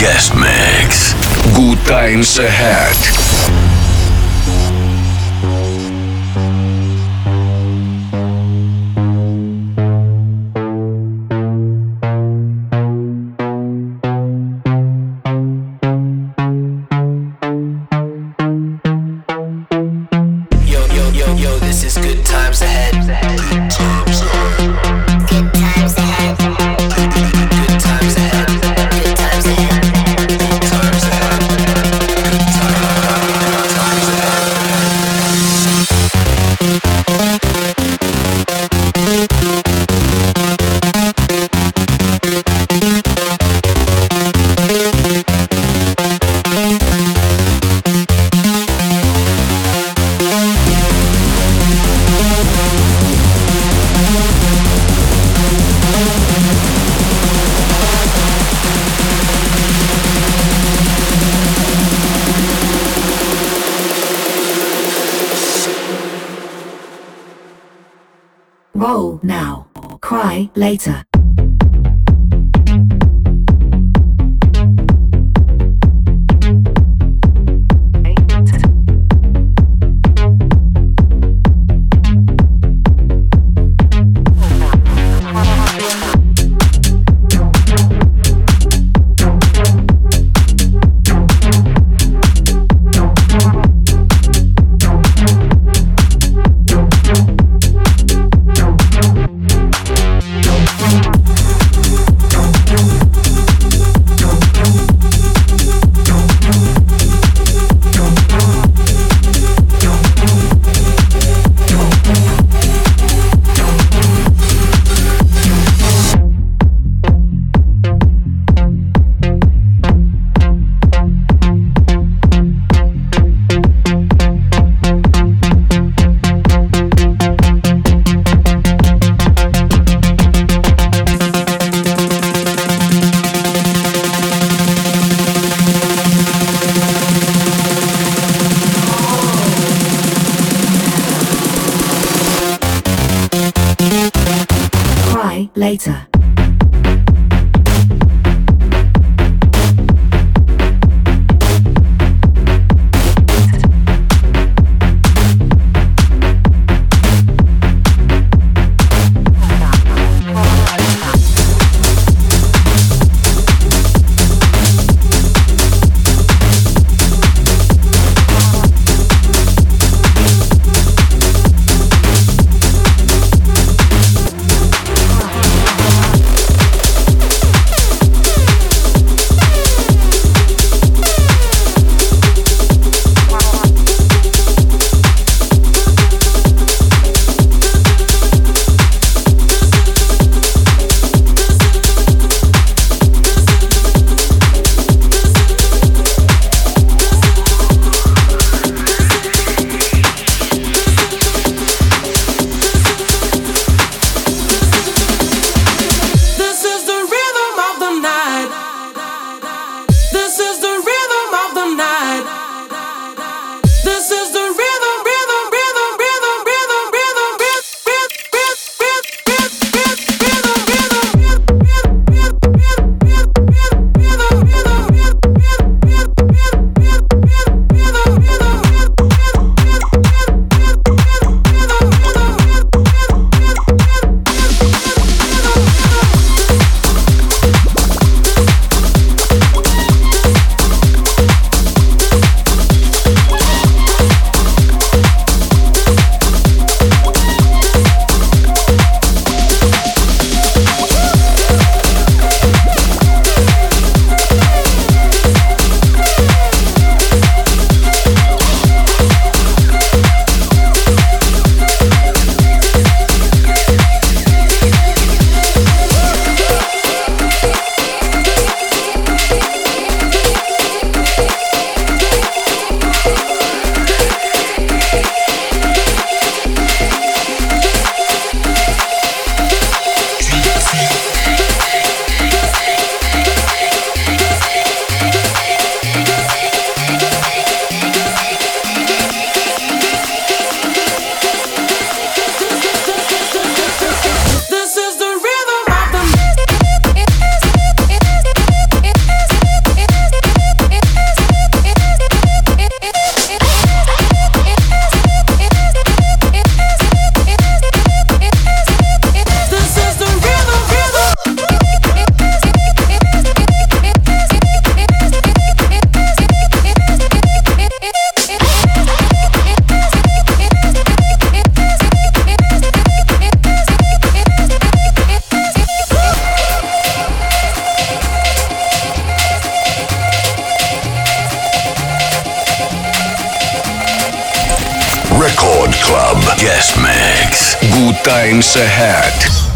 guest mix. Good times ahead. Club guest mix. Good times ahead.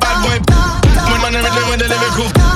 bad boy. Mon man est rythme, moi de lever court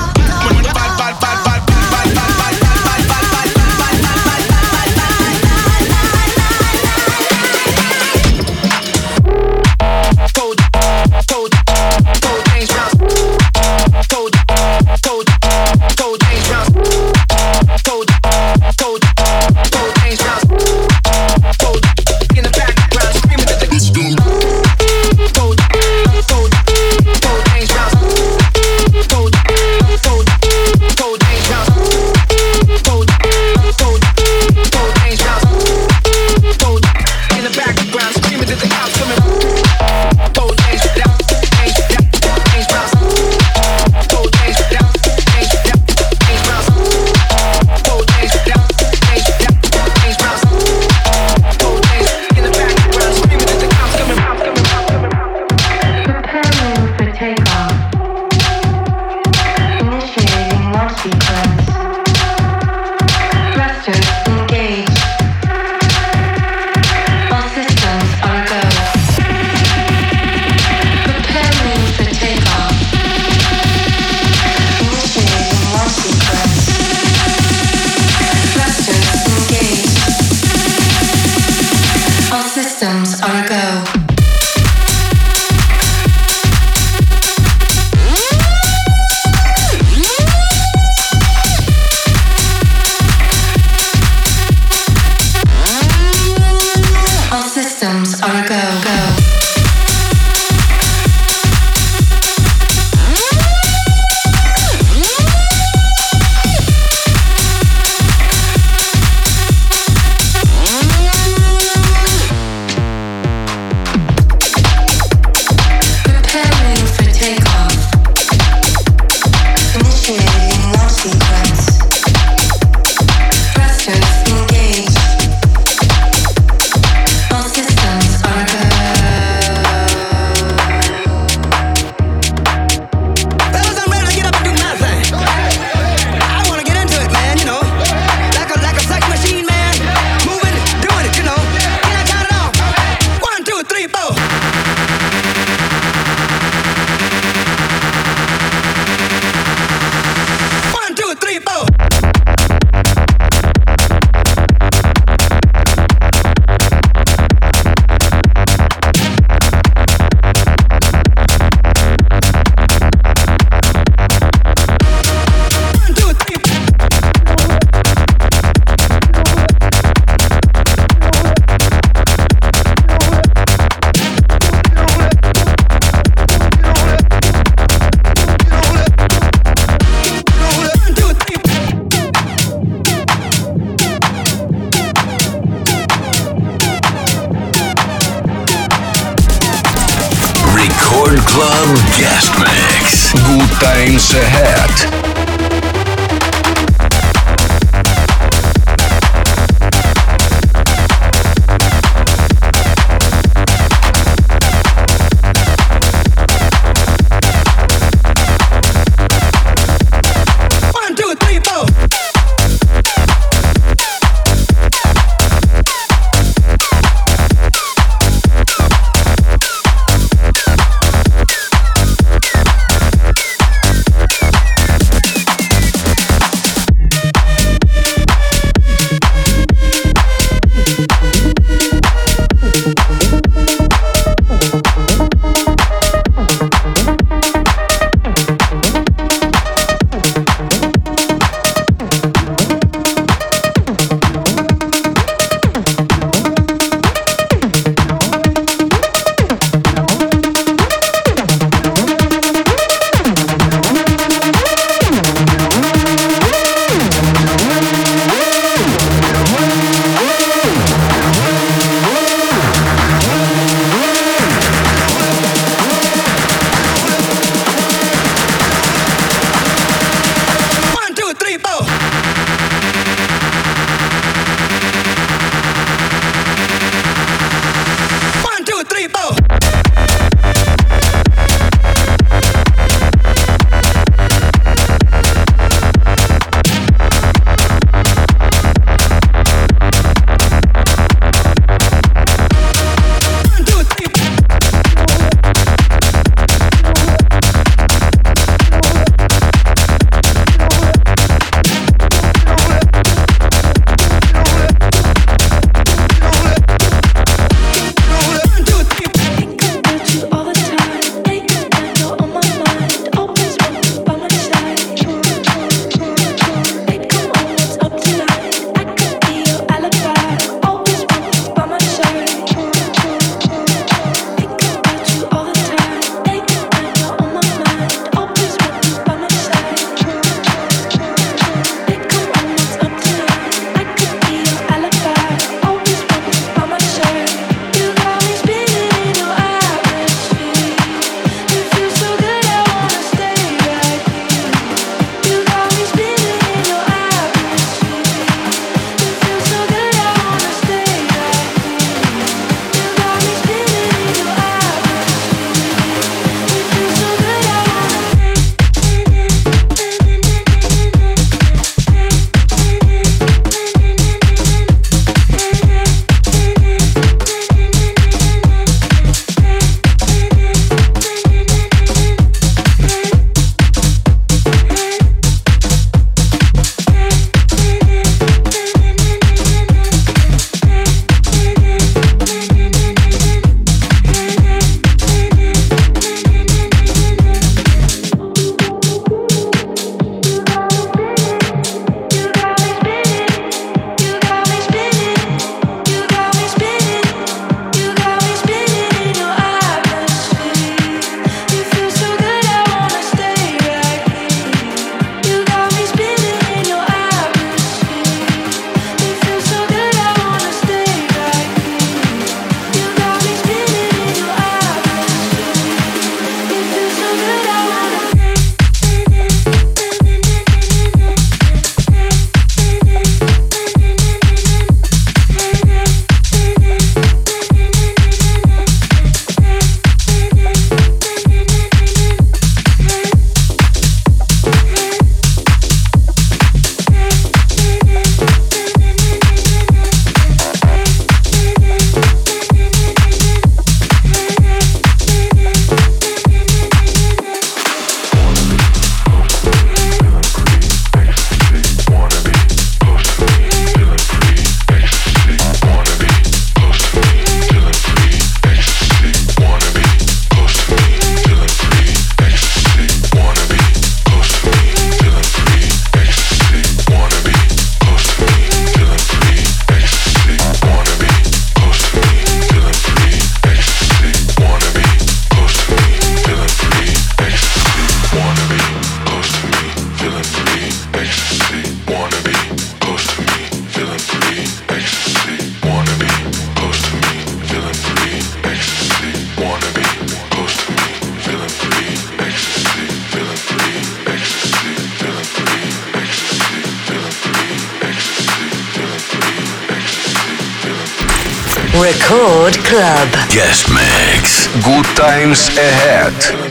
Guest Mix. Good times ahead.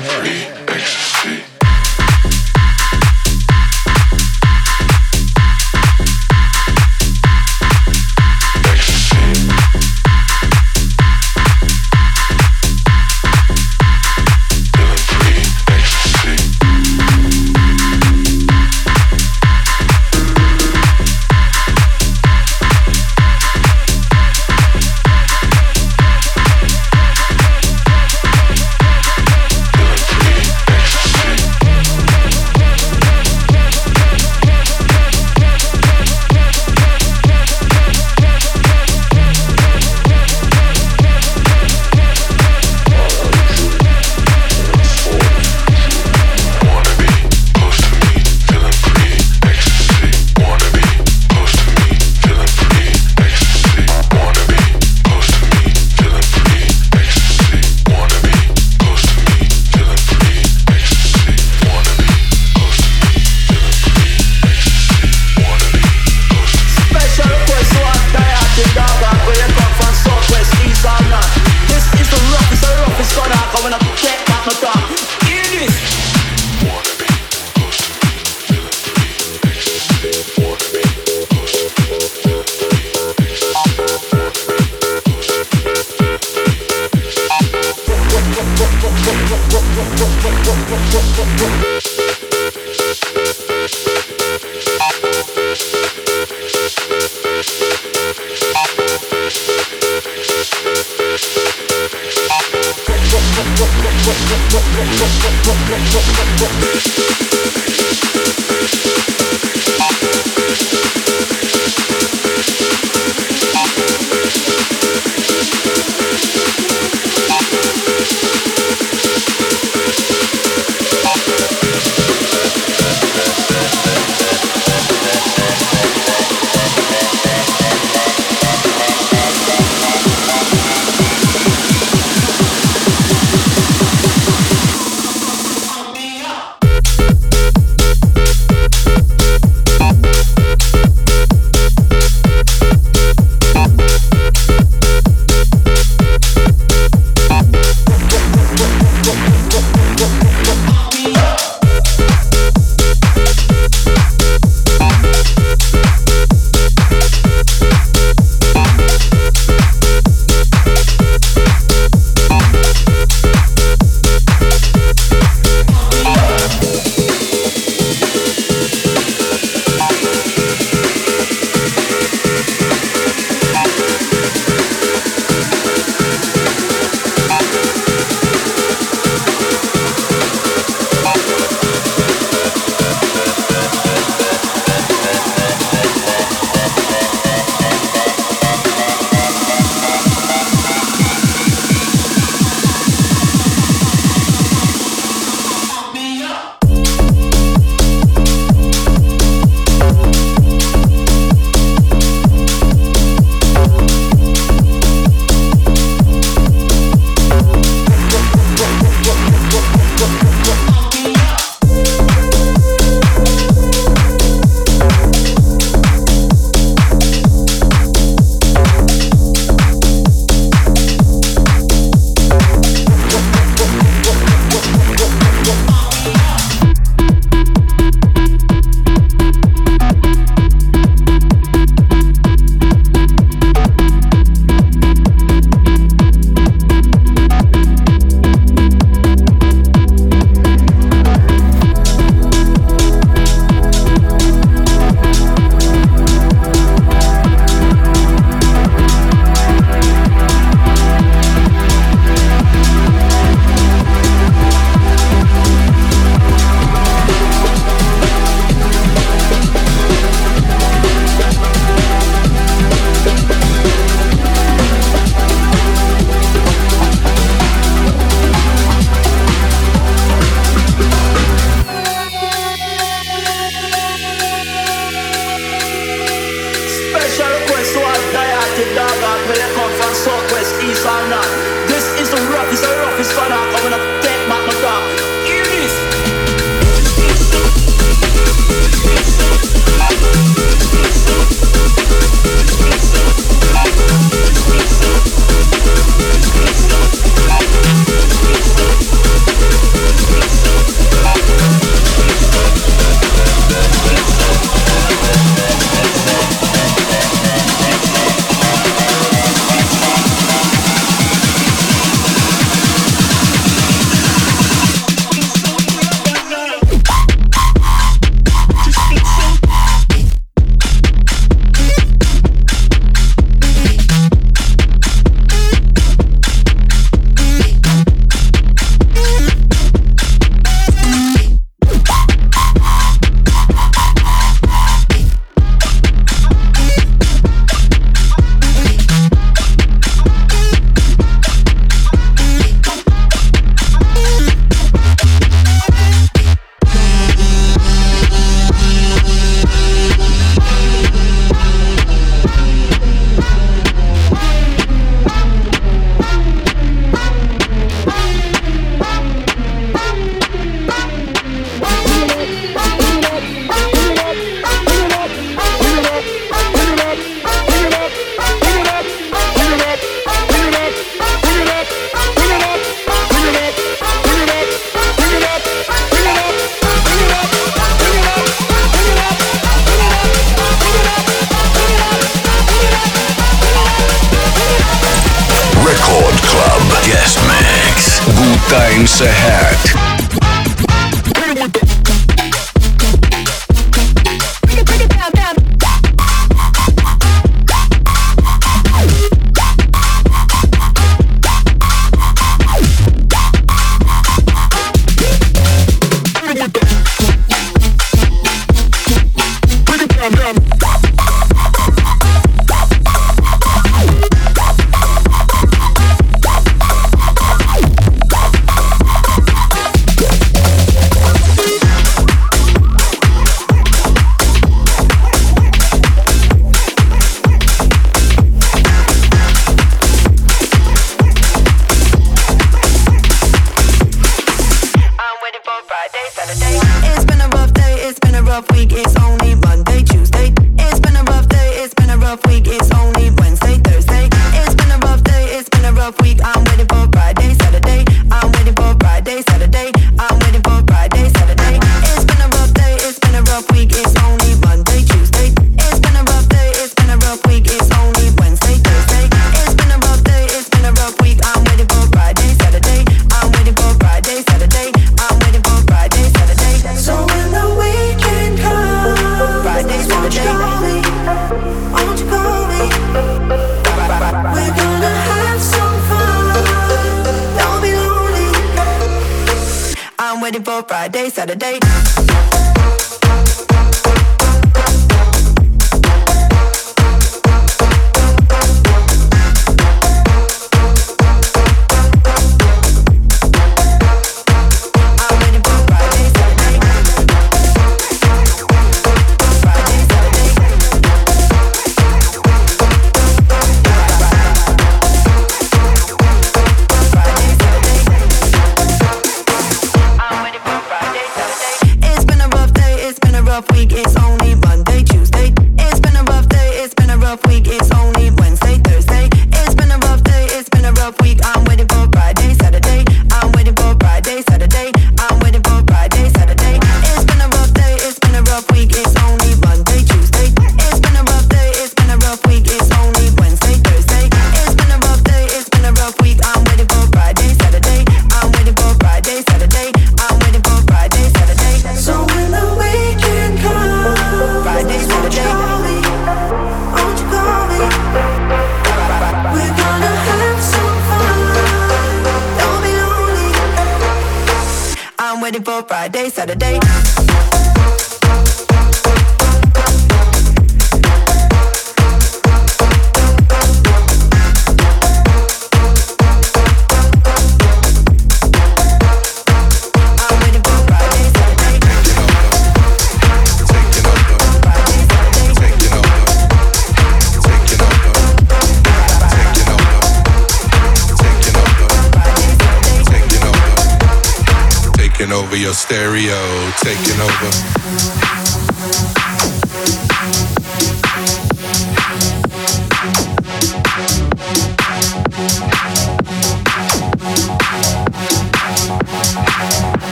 He's her off his father, open up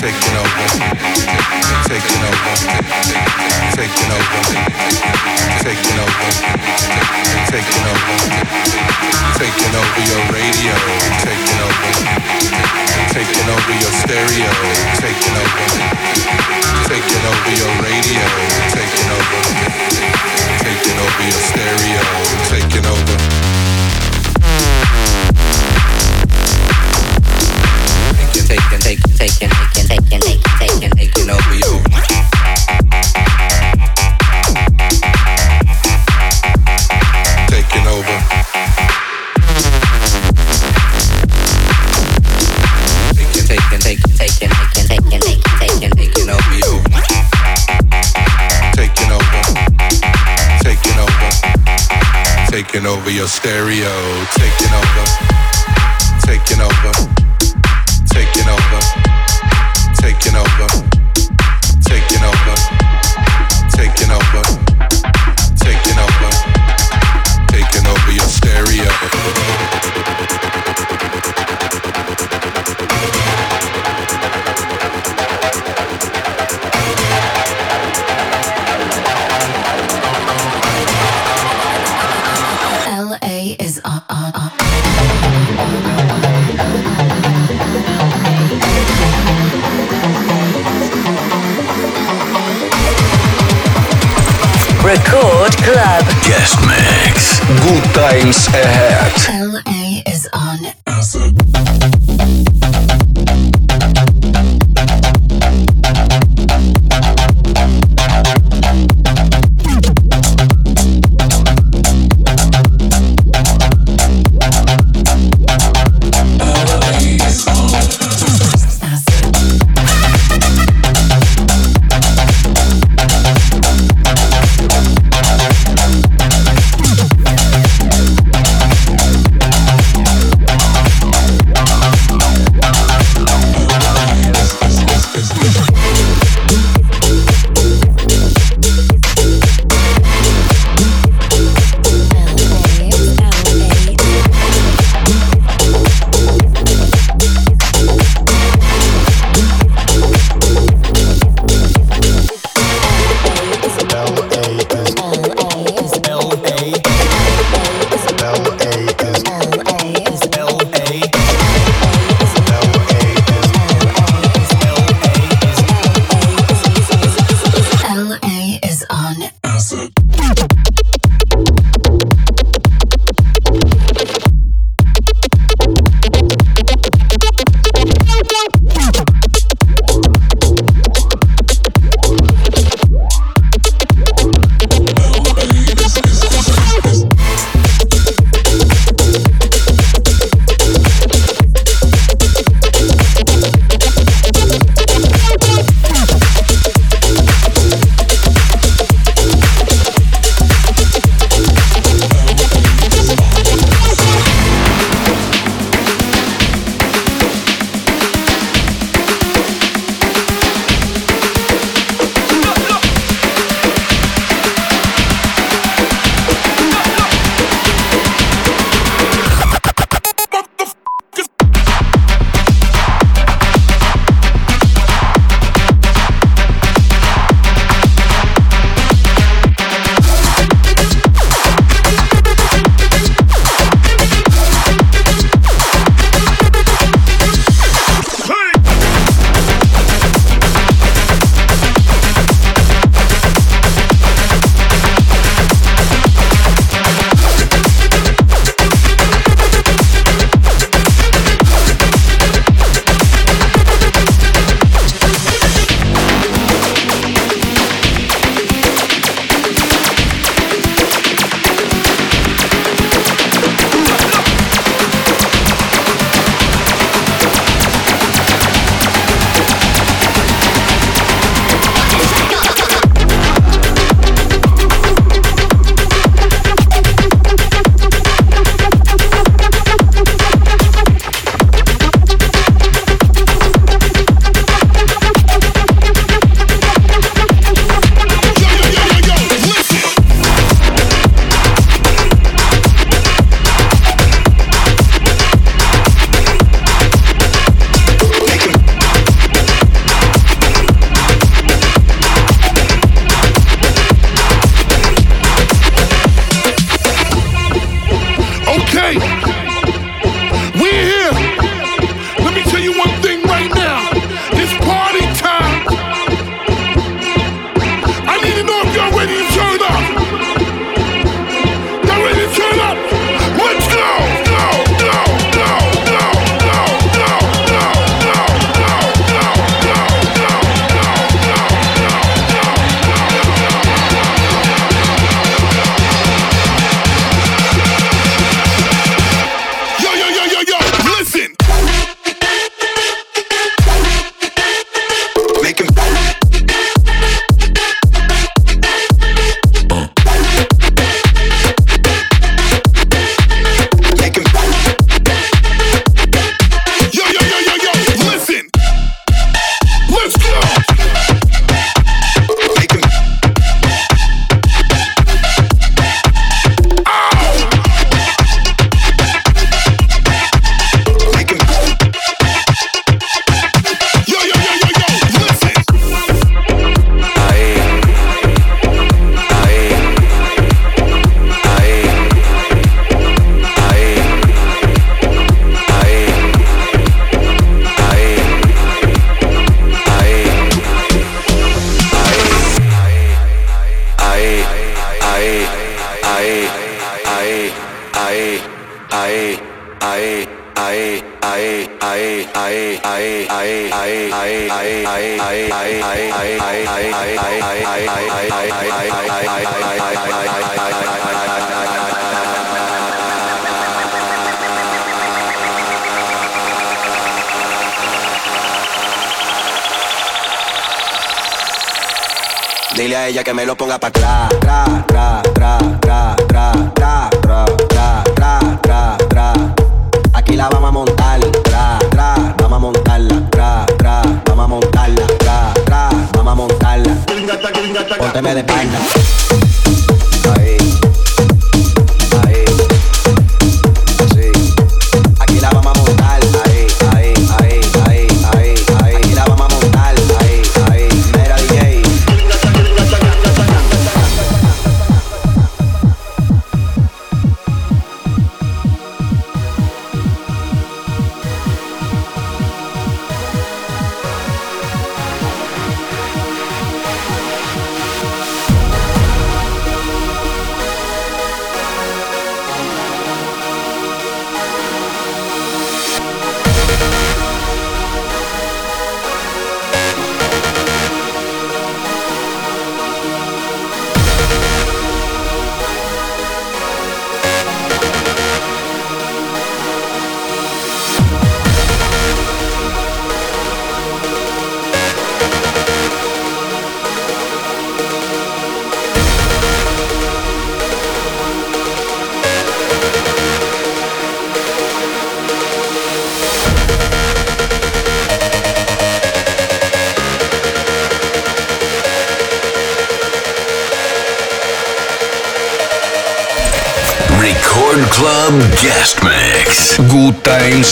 taking over, over, taking over, over, taking over, over your radio, taking over, taking over your stereo, taking over, taking over your radio, taking over, taking over your stereo. over your stereo, taking over, taking over. Times ahead.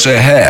Ahead.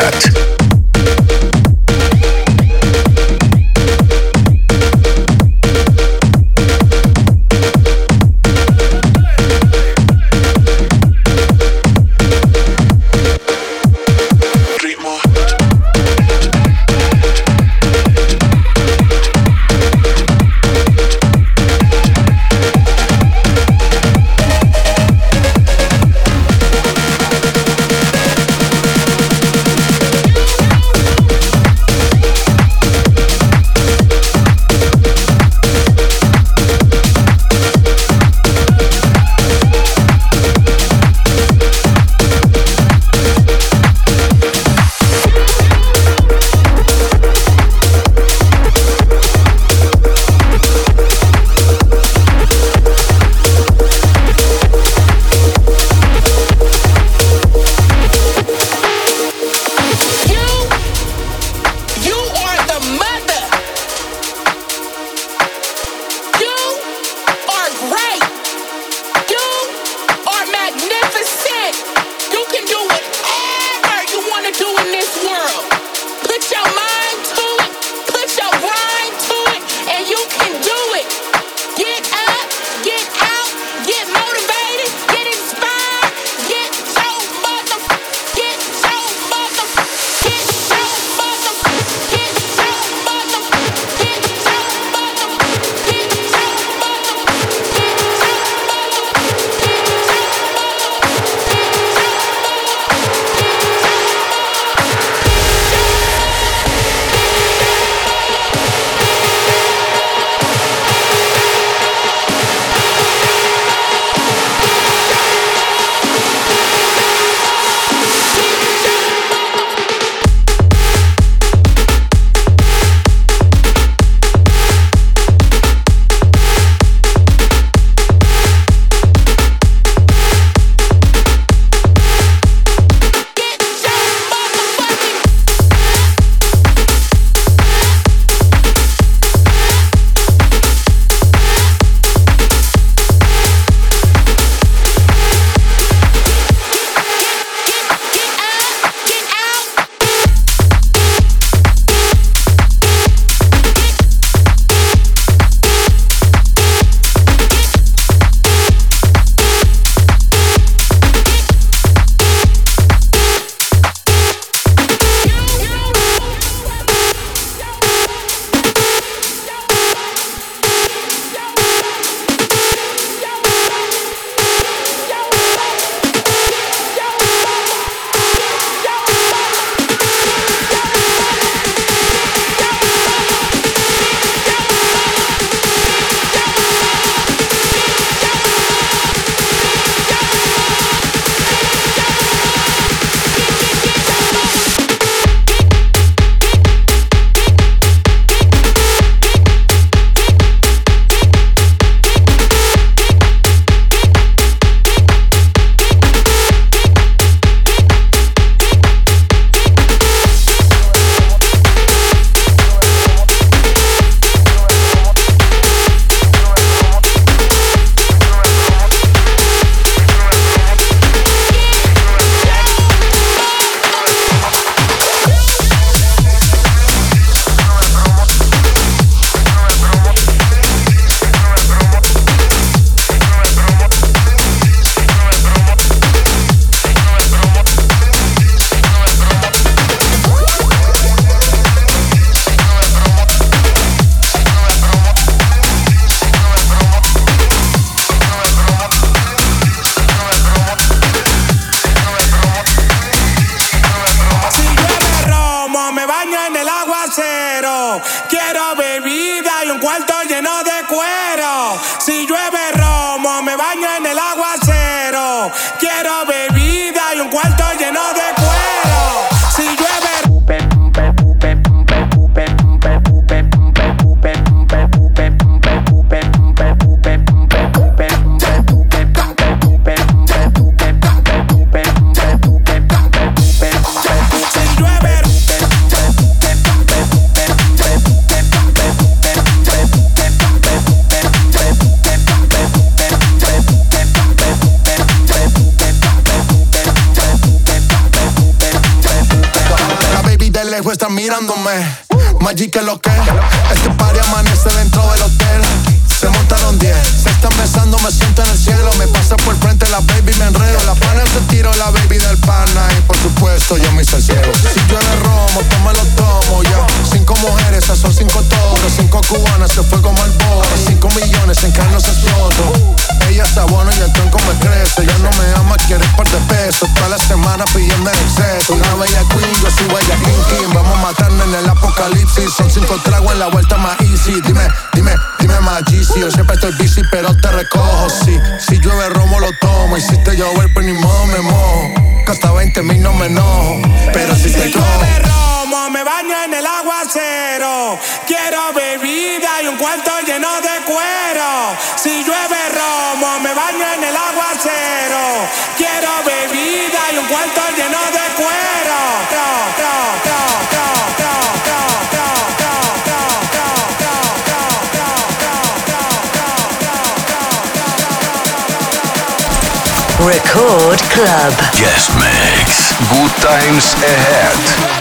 Magic que lo que. Este party amanece dentro del hotel. Se montaron 10, se están besando, me siento en el cielo. Me pasa por frente la baby, me enredo. La pana se tiro, la baby del pana. Y por supuesto, yo me hice el cielo. Si llueve romo, toma lo tomo, ya. Cinco mujeres, esas son cinco todos. Cinco cubanas, se fue como el bolo. Cinco millones en carne se exploto. Ella está buena y el tronco me crece. Ya no me ama, quiere par de pesos. Toda la semana pidiendo el exceso. Una bella queen, yo soy bella king, apocalipsis. Son cinco tragos en la vuelta más easy. Dime, dime, dime más yo siempre estoy busy, pero te recojo. Si, si llueve romo, lo tomo. Y si te llover, pues ni modo me mojo. Que hasta 20 mil no me enojo. Pero si, te llueve romo, me baño en el aguacero. Quiero bebida y un cuarto lleno de cuero. Si llueve romo, me baño en el aguacero. Quiero bebida y un cuarto lleno de cuero. Record Club. Guest Mix. Good times ahead.